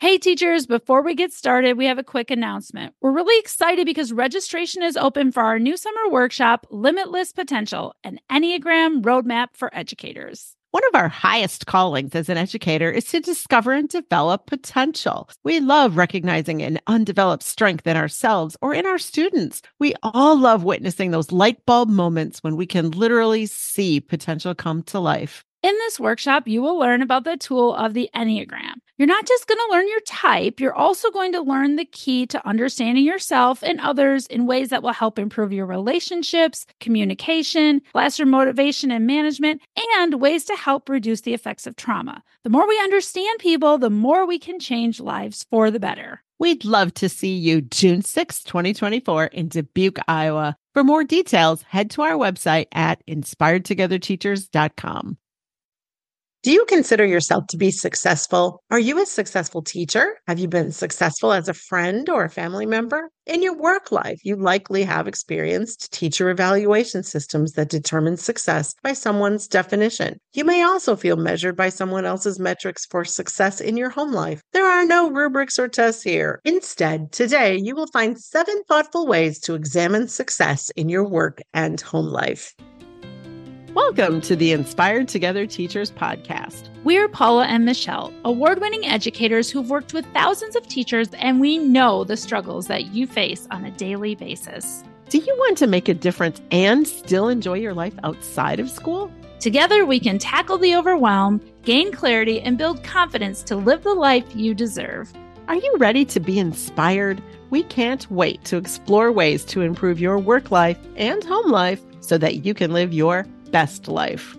Hey, teachers, before we get started, we have a quick announcement. We're really excited because registration is open for our new summer workshop, Limitless Potential, an Enneagram roadmap for educators. One of our highest callings as an educator is to discover and develop potential. We love recognizing an undeveloped strength in ourselves or in our students. We all love witnessing those light bulb moments when we can literally see potential come to life. In this workshop, you will learn about the tool of the Enneagram. You're not just going to learn your type, you're also going to learn the key to understanding yourself and others in ways that will help improve your relationships, communication, classroom motivation and management, and ways to help reduce the effects of trauma. The more we understand people, the more we can change lives for the better. We'd love to see you June 6, 2024 in Dubuque, Iowa. For more details, head to our website at inspiredtogetherteachers.com. Do you consider yourself to be successful? Are you a successful teacher? Have you been successful as a friend or a family member? In your work life, you likely have experienced teacher evaluation systems that determine success by someone's definition. You may also feel measured by someone else's metrics for success in your home life. There are no rubrics or tests here. Instead, today you will find seven thoughtful ways to examine success in your work and home life. Welcome to the Inspired Together Teachers podcast. We're Paula and Michelle, award winning educators who've worked with thousands of teachers, and we know the struggles that you face on a daily basis. Do you want to make a difference and still enjoy your life outside of school? Together, we can tackle the overwhelm, gain clarity, and build confidence to live the life you deserve. Are you ready to be inspired? We can't wait to explore ways to improve your work life and home life so that you can live your best life.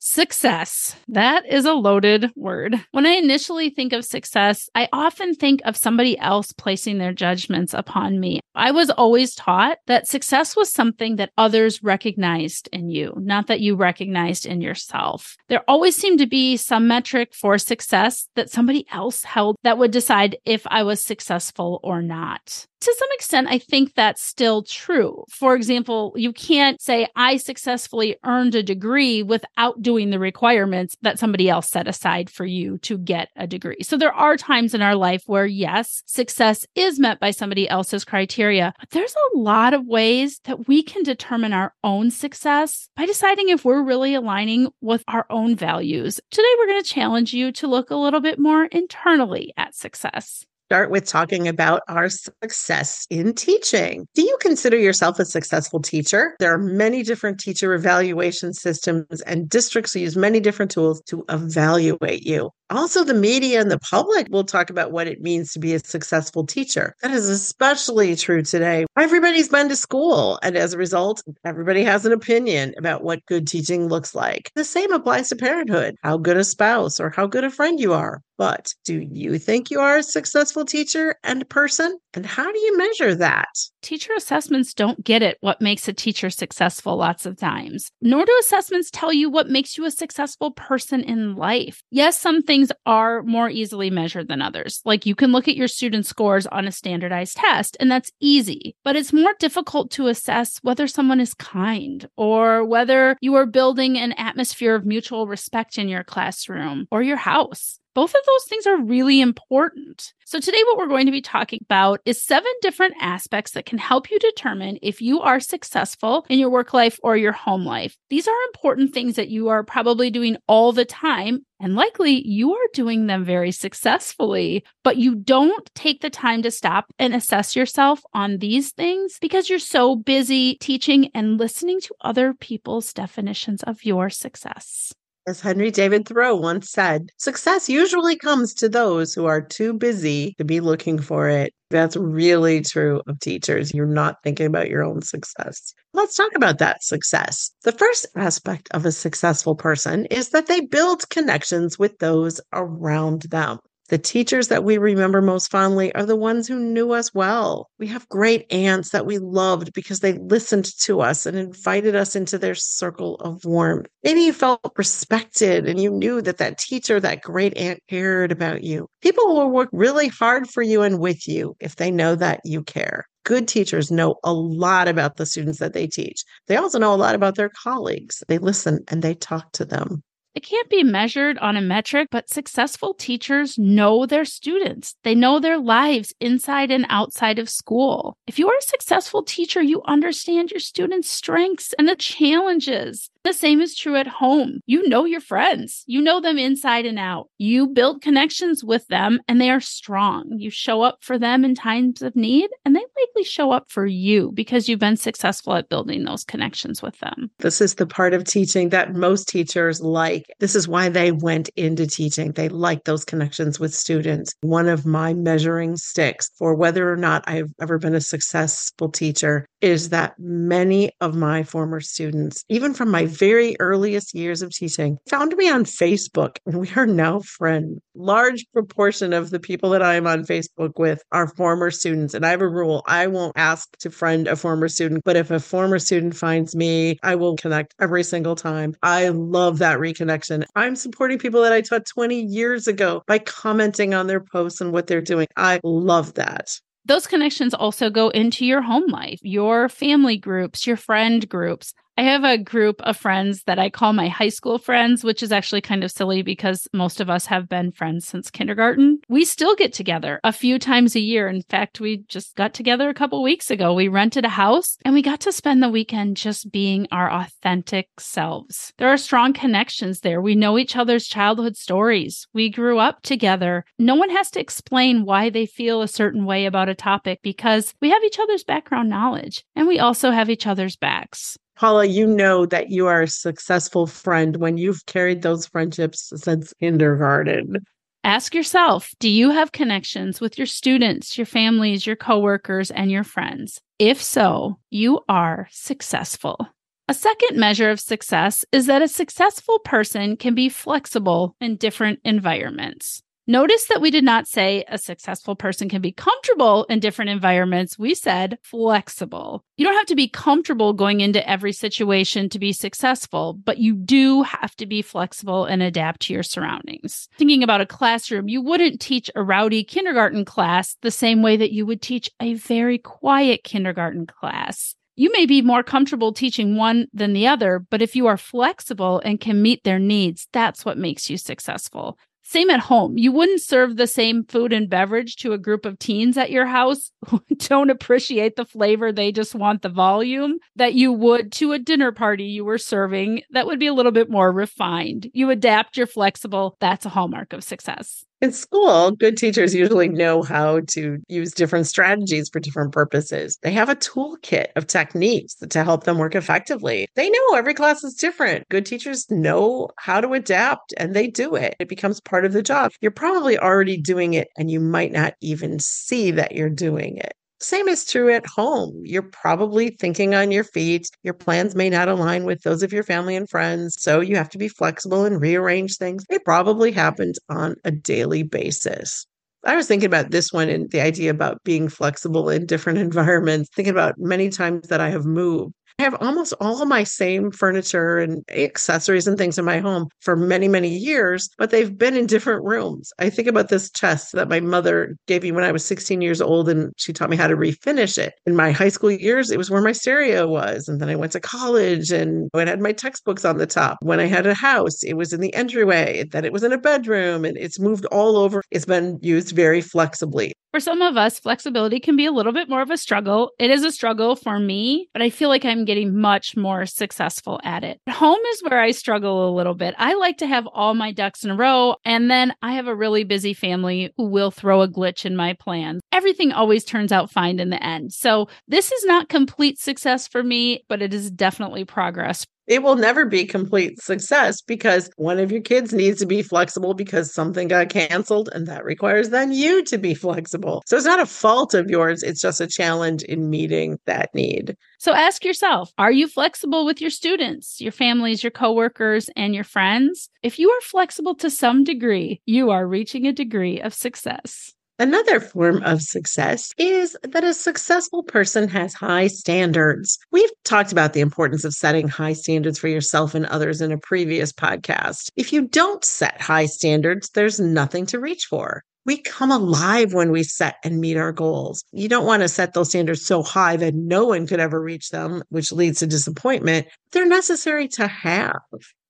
Success. That is a loaded word. When I initially think of success, I often think of somebody else placing their judgments upon me. I was always taught that success was something that others recognized in you, not that you recognized in yourself. There always seemed to be some metric for success that somebody else held that would decide if I was successful or not to some extent, I think that's still true. For example, you can't say, I successfully earned a degree without doing the requirements that somebody else set aside for you to get a degree. So there are times in our life where, yes, success is met by somebody else's criteria, but there's a lot of ways that we can determine our own success by deciding if we're really aligning with our own values. Today, we're going to challenge you to look a little bit more internally at success start with talking about our success in teaching. Do you consider yourself a successful teacher? There are many different teacher evaluation systems, and districts use many different tools to evaluate you. Also, the media and the public will talk about what it means to be a successful teacher. That is especially true today. Everybody's been to school, and as a result, everybody has an opinion about what good teaching looks like. The same applies to parenthood how good a spouse or how good a friend you are. But do you think you are a successful teacher and person? And how do you measure that? Teacher assessments don't get it what makes a teacher successful lots of times, nor do assessments tell you what makes you a successful person in life. Yes, some things are more easily measured than others. Like you can look at your student scores on a standardized test, and that's easy, but it's more difficult to assess whether someone is kind or whether you are building an atmosphere of mutual respect in your classroom or your house both of those things are really important. So, today, what we're going to be talking about is seven different aspects that can help you determine if you are successful in your work life or your home life. These are important things that you are probably doing all the time. And likely you are doing them very successfully, but you don't take the time to stop and assess yourself on these things because you're so busy teaching and listening to other people's definitions of your success. As Henry David Thoreau once said, success usually comes to those who are too busy to be looking for it. That's really true of teachers. You're not thinking about your own success. Let's talk about that success. The first aspect of a successful person is that they build connections with those around them. The teachers that we remember most fondly are the ones who knew us well. We have great aunts that we loved because they listened to us and invited us into their circle of warmth. Maybe you felt respected and you knew that that teacher, that great aunt cared about you. People will work really hard for you and with you if they know that you care. Good teachers know a lot about the students that they teach. They also know a lot about their colleagues. They listen and they talk to them. It can't be measured on a metric, but successful teachers know their students. They know their lives inside and outside of school. If you are a successful teacher, you understand your students' strengths and the challenges. The same is true at home. You know your friends, you know them inside and out. You build connections with them and they are strong. You show up for them in times of need and they likely show up for you because you've been successful at building those connections with them. This is the part of teaching that most teachers like. This is why they went into teaching. They like those connections with students. One of my measuring sticks for whether or not I've ever been a successful teacher is that many of my former students, even from my very earliest years of teaching, found me on Facebook and we are now friends. Large proportion of the people that I'm on Facebook with are former students. And I have a rule I won't ask to friend a former student, but if a former student finds me, I will connect every single time. I love that reconnection. I'm supporting people that I taught 20 years ago by commenting on their posts and what they're doing. I love that those connections also go into your home life, your family groups, your friend groups. I have a group of friends that I call my high school friends, which is actually kind of silly because most of us have been friends since kindergarten. We still get together a few times a year. In fact, we just got together a couple weeks ago. We rented a house and we got to spend the weekend just being our authentic selves. There are strong connections there. We know each other's childhood stories. We grew up together. No one has to explain why they feel a certain way about a topic because we have each other's background knowledge and we also have each other's backs. Paula, you know that you are a successful friend when you've carried those friendships since kindergarten. Ask yourself Do you have connections with your students, your families, your coworkers, and your friends? If so, you are successful. A second measure of success is that a successful person can be flexible in different environments. Notice that we did not say a successful person can be comfortable in different environments. We said flexible. You don't have to be comfortable going into every situation to be successful, but you do have to be flexible and adapt to your surroundings. Thinking about a classroom, you wouldn't teach a rowdy kindergarten class the same way that you would teach a very quiet kindergarten class. You may be more comfortable teaching one than the other, but if you are flexible and can meet their needs, that's what makes you successful. Same at home. You wouldn't serve the same food and beverage to a group of teens at your house who don't appreciate the flavor. They just want the volume that you would to a dinner party you were serving that would be a little bit more refined. You adapt, you're flexible. That's a hallmark of success. In school, good teachers usually know how to use different strategies for different purposes. They have a toolkit of techniques to help them work effectively. They know every class is different. Good teachers know how to adapt and they do it. It becomes part of the job. You're probably already doing it and you might not even see that you're doing it. Same is true at home. You're probably thinking on your feet. Your plans may not align with those of your family and friends. So you have to be flexible and rearrange things. It probably happens on a daily basis. I was thinking about this one and the idea about being flexible in different environments, thinking about many times that I have moved I have almost all my same furniture and accessories and things in my home for many, many years, but they've been in different rooms. I think about this chest that my mother gave me when I was 16 years old and she taught me how to refinish it. In my high school years, it was where my stereo was. And then I went to college and it had my textbooks on the top. When I had a house, it was in the entryway, then it was in a bedroom and it's moved all over. It's been used very flexibly. For some of us, flexibility can be a little bit more of a struggle. It is a struggle for me, but I feel like I'm getting much more successful at it. Home is where I struggle a little bit. I like to have all my ducks in a row, and then I have a really busy family who will throw a glitch in my plans. Everything always turns out fine in the end. So, this is not complete success for me, but it is definitely progress it will never be complete success because one of your kids needs to be flexible because something got canceled and that requires then you to be flexible. So it's not a fault of yours, it's just a challenge in meeting that need. So ask yourself, are you flexible with your students, your families, your coworkers, and your friends? If you are flexible to some degree, you are reaching a degree of success. Another form of success is that a successful person has high standards. We've talked about the importance of setting high standards for yourself and others in a previous podcast. If you don't set high standards, there's nothing to reach for. We come alive when we set and meet our goals. You don't want to set those standards so high that no one could ever reach them, which leads to disappointment. They're necessary to have.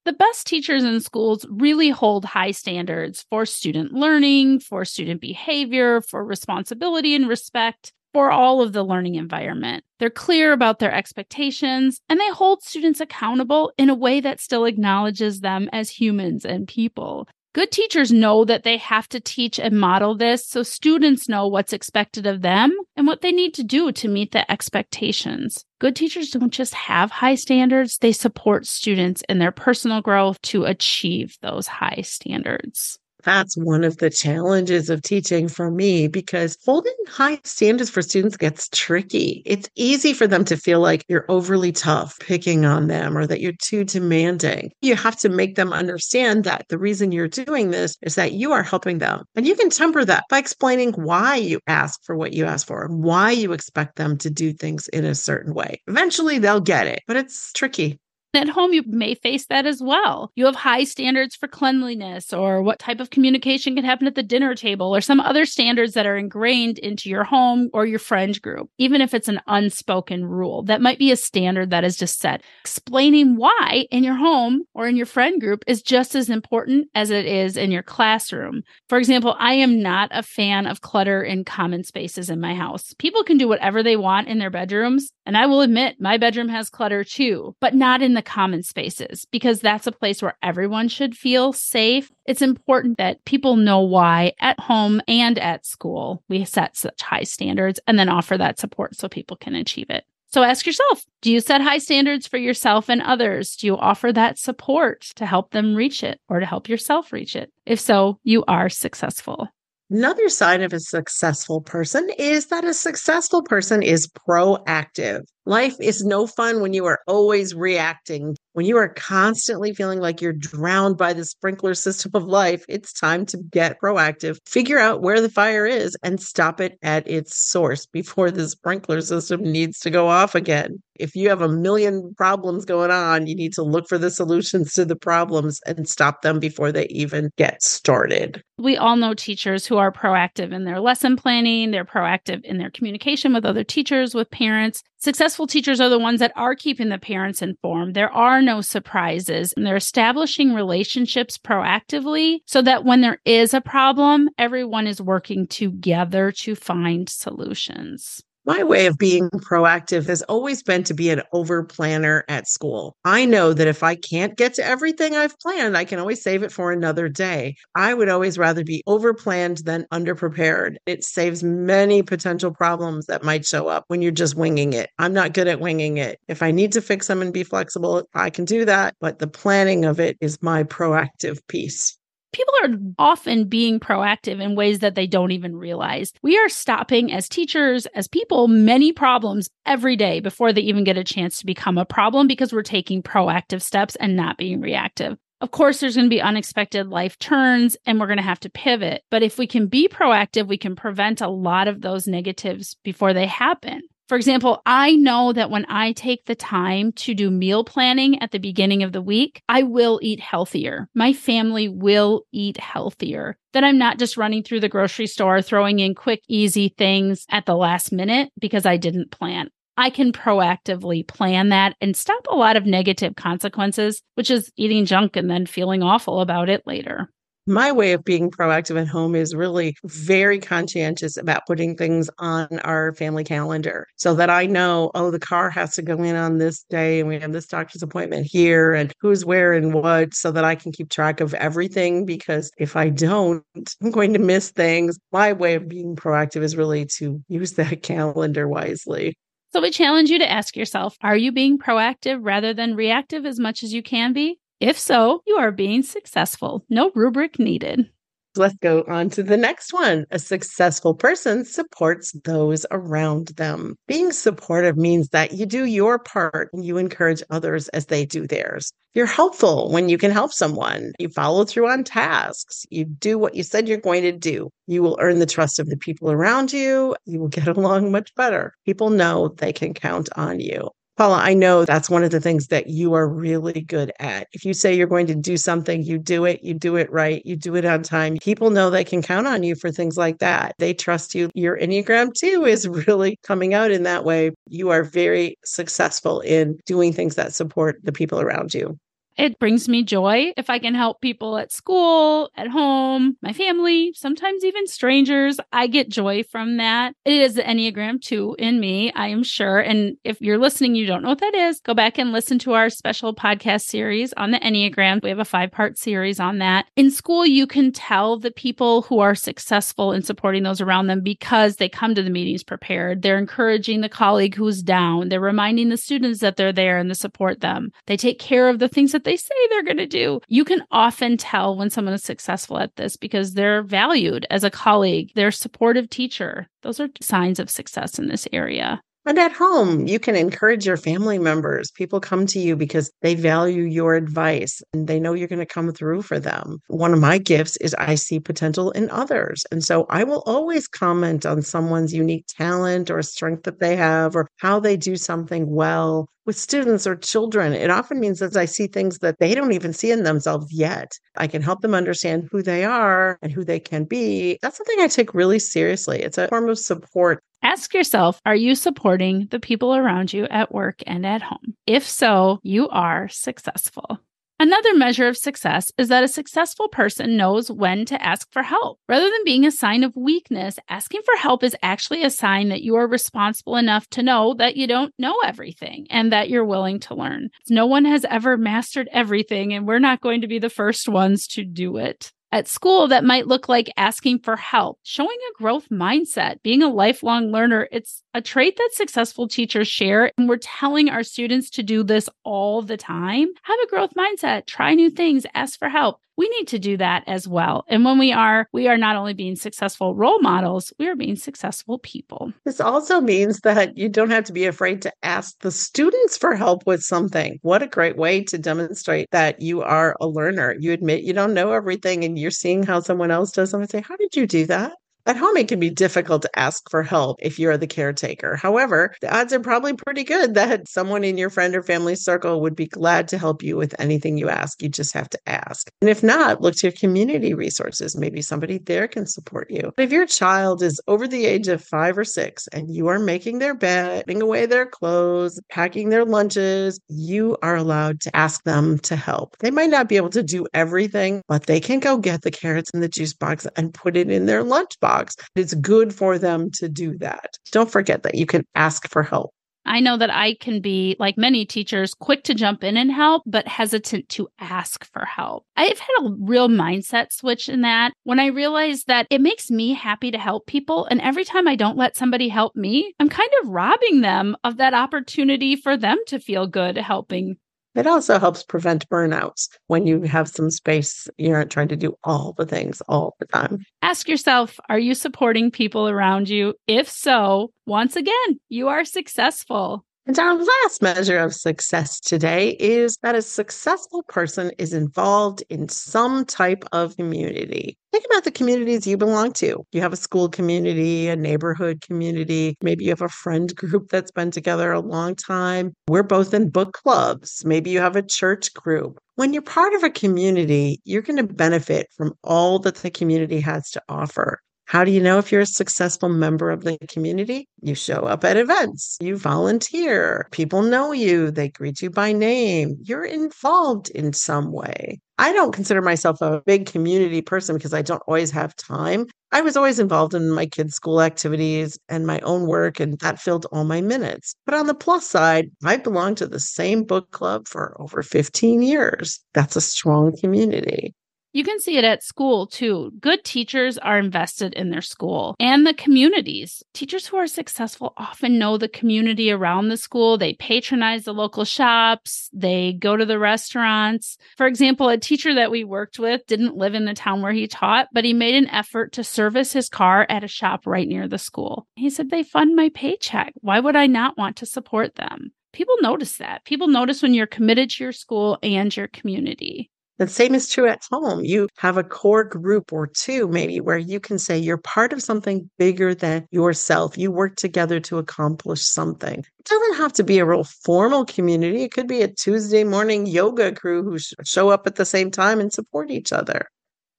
The best teachers in schools really hold high standards for student learning, for student behavior, for responsibility and respect, for all of the learning environment. They're clear about their expectations and they hold students accountable in a way that still acknowledges them as humans and people. Good teachers know that they have to teach and model this so students know what's expected of them and what they need to do to meet the expectations. Good teachers don't just have high standards, they support students in their personal growth to achieve those high standards that's one of the challenges of teaching for me because holding high standards for students gets tricky. It's easy for them to feel like you're overly tough picking on them or that you're too demanding. You have to make them understand that the reason you're doing this is that you are helping them. And you can temper that by explaining why you ask for what you ask for and why you expect them to do things in a certain way. Eventually they'll get it, but it's tricky. At home, you may face that as well. You have high standards for cleanliness or what type of communication can happen at the dinner table or some other standards that are ingrained into your home or your friend group, even if it's an unspoken rule. That might be a standard that is just set. Explaining why in your home or in your friend group is just as important as it is in your classroom. For example, I am not a fan of clutter in common spaces in my house. People can do whatever they want in their bedrooms. And I will admit, my bedroom has clutter too, but not in the common spaces because that's a place where everyone should feel safe. It's important that people know why at home and at school we set such high standards and then offer that support so people can achieve it. So ask yourself do you set high standards for yourself and others? Do you offer that support to help them reach it or to help yourself reach it? If so, you are successful. Another sign of a successful person is that a successful person is proactive. Life is no fun when you are always reacting. When you are constantly feeling like you're drowned by the sprinkler system of life, it's time to get proactive, figure out where the fire is, and stop it at its source before the sprinkler system needs to go off again. If you have a million problems going on, you need to look for the solutions to the problems and stop them before they even get started. We all know teachers who are proactive in their lesson planning, they're proactive in their communication with other teachers, with parents. Successful teachers are the ones that are keeping the parents informed. There are no surprises and they're establishing relationships proactively so that when there is a problem, everyone is working together to find solutions. My way of being proactive has always been to be an over planner at school. I know that if I can't get to everything I've planned, I can always save it for another day. I would always rather be over planned than under prepared. It saves many potential problems that might show up when you're just winging it. I'm not good at winging it. If I need to fix them and be flexible, I can do that. But the planning of it is my proactive piece people are often being proactive in ways that they don't even realize. We are stopping as teachers, as people, many problems every day before they even get a chance to become a problem because we're taking proactive steps and not being reactive. Of course, there's going to be unexpected life turns and we're going to have to pivot. But if we can be proactive, we can prevent a lot of those negatives before they happen. For example, I know that when I take the time to do meal planning at the beginning of the week, I will eat healthier. My family will eat healthier. That I'm not just running through the grocery store, throwing in quick, easy things at the last minute because I didn't plan. I can proactively plan that and stop a lot of negative consequences, which is eating junk and then feeling awful about it later my way of being proactive at home is really very conscientious about putting things on our family calendar so that I know, oh, the car has to go in on this day and we have this doctor's appointment here and who's where and what so that I can keep track of everything. Because if I don't, I'm going to miss things. My way of being proactive is really to use that calendar wisely. So we challenge you to ask yourself Are you being proactive rather than reactive as much as you can be? If so, you are being successful. No rubric needed. Let's go on to the next one. A successful person supports those around them. Being supportive means that you do your part and you encourage others as they do theirs. You're helpful when you can help someone. You follow through on tasks. You do what you said you're going to do. You will earn the trust of the people around you. You will get along much better. People know they can count on you. Paula, I know that's one of the things that you are really good at. If you say you're going to do something, you do it, you do it right, you do it on time. People know they can count on you for things like that. They trust you. Your Enneagram 2 is really coming out in that way. You are very successful in doing things that support the people around you. It brings me joy if I can help people at school, at home, my family, sometimes even strangers. I get joy from that. It is the Enneagram 2 in me, I am sure. And if you're listening, you don't know what that is, go back and listen to our special podcast series on the Enneagram. We have a five part series on that. In school, you can tell the people who are successful in supporting those around them because they come to the meetings prepared. They're encouraging the colleague who's down. They're reminding the students that they're there and to support them. They take care of the things that they say they're going to do. You can often tell when someone is successful at this because they're valued as a colleague, they're a supportive teacher. Those are signs of success in this area. And at home, you can encourage your family members. People come to you because they value your advice and they know you're going to come through for them. One of my gifts is I see potential in others. And so I will always comment on someone's unique talent or strength that they have or how they do something well with students or children, it often means that I see things that they don't even see in themselves yet. I can help them understand who they are and who they can be. That's something I take really seriously. It's a form of support. Ask yourself Are you supporting the people around you at work and at home? If so, you are successful. Another measure of success is that a successful person knows when to ask for help. Rather than being a sign of weakness, asking for help is actually a sign that you are responsible enough to know that you don't know everything and that you're willing to learn. No one has ever mastered everything, and we're not going to be the first ones to do it. At school, that might look like asking for help, showing a growth mindset, being a lifelong learner. It's a trait that successful teachers share. And we're telling our students to do this all the time. Have a growth mindset, try new things, ask for help we need to do that as well. And when we are, we are not only being successful role models, we are being successful people. This also means that you don't have to be afraid to ask the students for help with something. What a great way to demonstrate that you are a learner. You admit you don't know everything and you're seeing how someone else does something. Say, how did you do that? At home, it can be difficult to ask for help if you're the caretaker. However, the odds are probably pretty good that someone in your friend or family circle would be glad to help you with anything you ask. You just have to ask. And if not, look to your community resources. Maybe somebody there can support you. But If your child is over the age of five or six and you are making their bed, putting away their clothes, packing their lunches, you are allowed to ask them to help. They might not be able to do everything, but they can go get the carrots in the juice box and put it in their lunch box dogs. It's good for them to do that. Don't forget that you can ask for help. I know that I can be, like many teachers, quick to jump in and help, but hesitant to ask for help. I've had a real mindset switch in that when I realized that it makes me happy to help people. And every time I don't let somebody help me, I'm kind of robbing them of that opportunity for them to feel good helping it also helps prevent burnouts when you have some space. You aren't trying to do all the things all the time. Ask yourself Are you supporting people around you? If so, once again, you are successful. And our last measure of success today is that a successful person is involved in some type of community. Think about the communities you belong to. You have a school community, a neighborhood community, maybe you have a friend group that's been together a long time. We're both in book clubs. Maybe you have a church group. When you're part of a community, you're going to benefit from all that the community has to offer. How do you know if you're a successful member of the community? You show up at events, you volunteer, people know you, they greet you by name, you're involved in some way. I don't consider myself a big community person because I don't always have time. I was always involved in my kids' school activities and my own work, and that filled all my minutes. But on the plus side, I belonged to the same book club for over 15 years. That's a strong community. You can see it at school too. Good teachers are invested in their school and the communities. Teachers who are successful often know the community around the school. They patronize the local shops, they go to the restaurants. For example, a teacher that we worked with didn't live in the town where he taught, but he made an effort to service his car at a shop right near the school. He said, They fund my paycheck. Why would I not want to support them? People notice that. People notice when you're committed to your school and your community. The same is true at home. You have a core group or two, maybe, where you can say you're part of something bigger than yourself. You work together to accomplish something. It doesn't have to be a real formal community. It could be a Tuesday morning yoga crew who show up at the same time and support each other.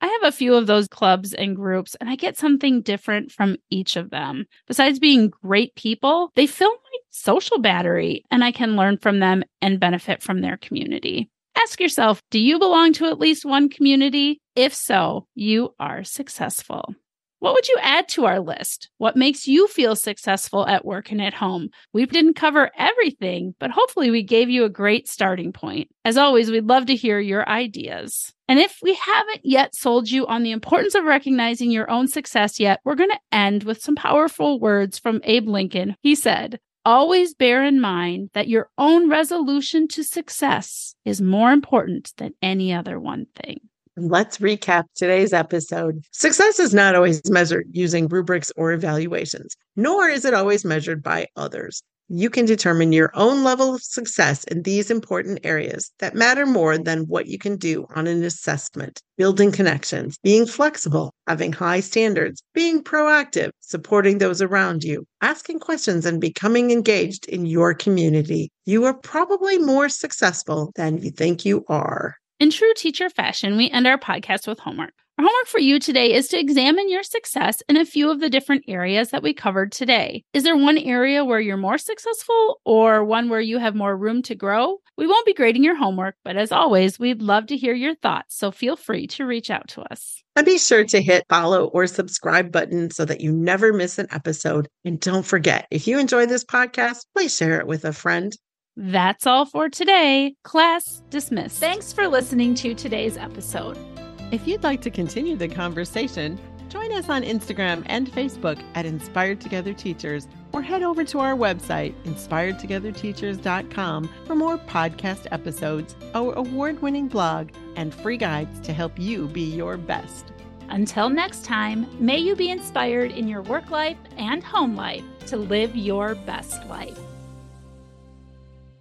I have a few of those clubs and groups, and I get something different from each of them. Besides being great people, they fill my social battery, and I can learn from them and benefit from their community. Ask yourself do you belong to at least one community? If so, you are successful. What would you add to our list? What makes you feel successful at work and at home? We didn't cover everything, but hopefully we gave you a great starting point. As always, we'd love to hear your ideas. And if we haven't yet sold you on the importance of recognizing your own success yet, we're going to end with some powerful words from Abe Lincoln. He said, Always bear in mind that your own resolution to success is more important than any other one thing. Let's recap today's episode. Success is not always measured using rubrics or evaluations, nor is it always measured by others. You can determine your own level of success in these important areas that matter more than what you can do on an assessment. Building connections, being flexible, having high standards, being proactive, supporting those around you, asking questions, and becoming engaged in your community. You are probably more successful than you think you are. In true teacher fashion, we end our podcast with homework. Our homework for you today is to examine your success in a few of the different areas that we covered today. Is there one area where you're more successful or one where you have more room to grow? We won't be grading your homework, but as always, we'd love to hear your thoughts, so feel free to reach out to us. And be sure to hit follow or subscribe button so that you never miss an episode. And don't forget, if you enjoy this podcast, please share it with a friend. That's all for today. Class dismissed. Thanks for listening to today's episode. If you'd like to continue the conversation, join us on Instagram and Facebook at Inspired Together Teachers or head over to our website, inspiredtogetherteachers.com, for more podcast episodes, our award winning blog, and free guides to help you be your best. Until next time, may you be inspired in your work life and home life to live your best life.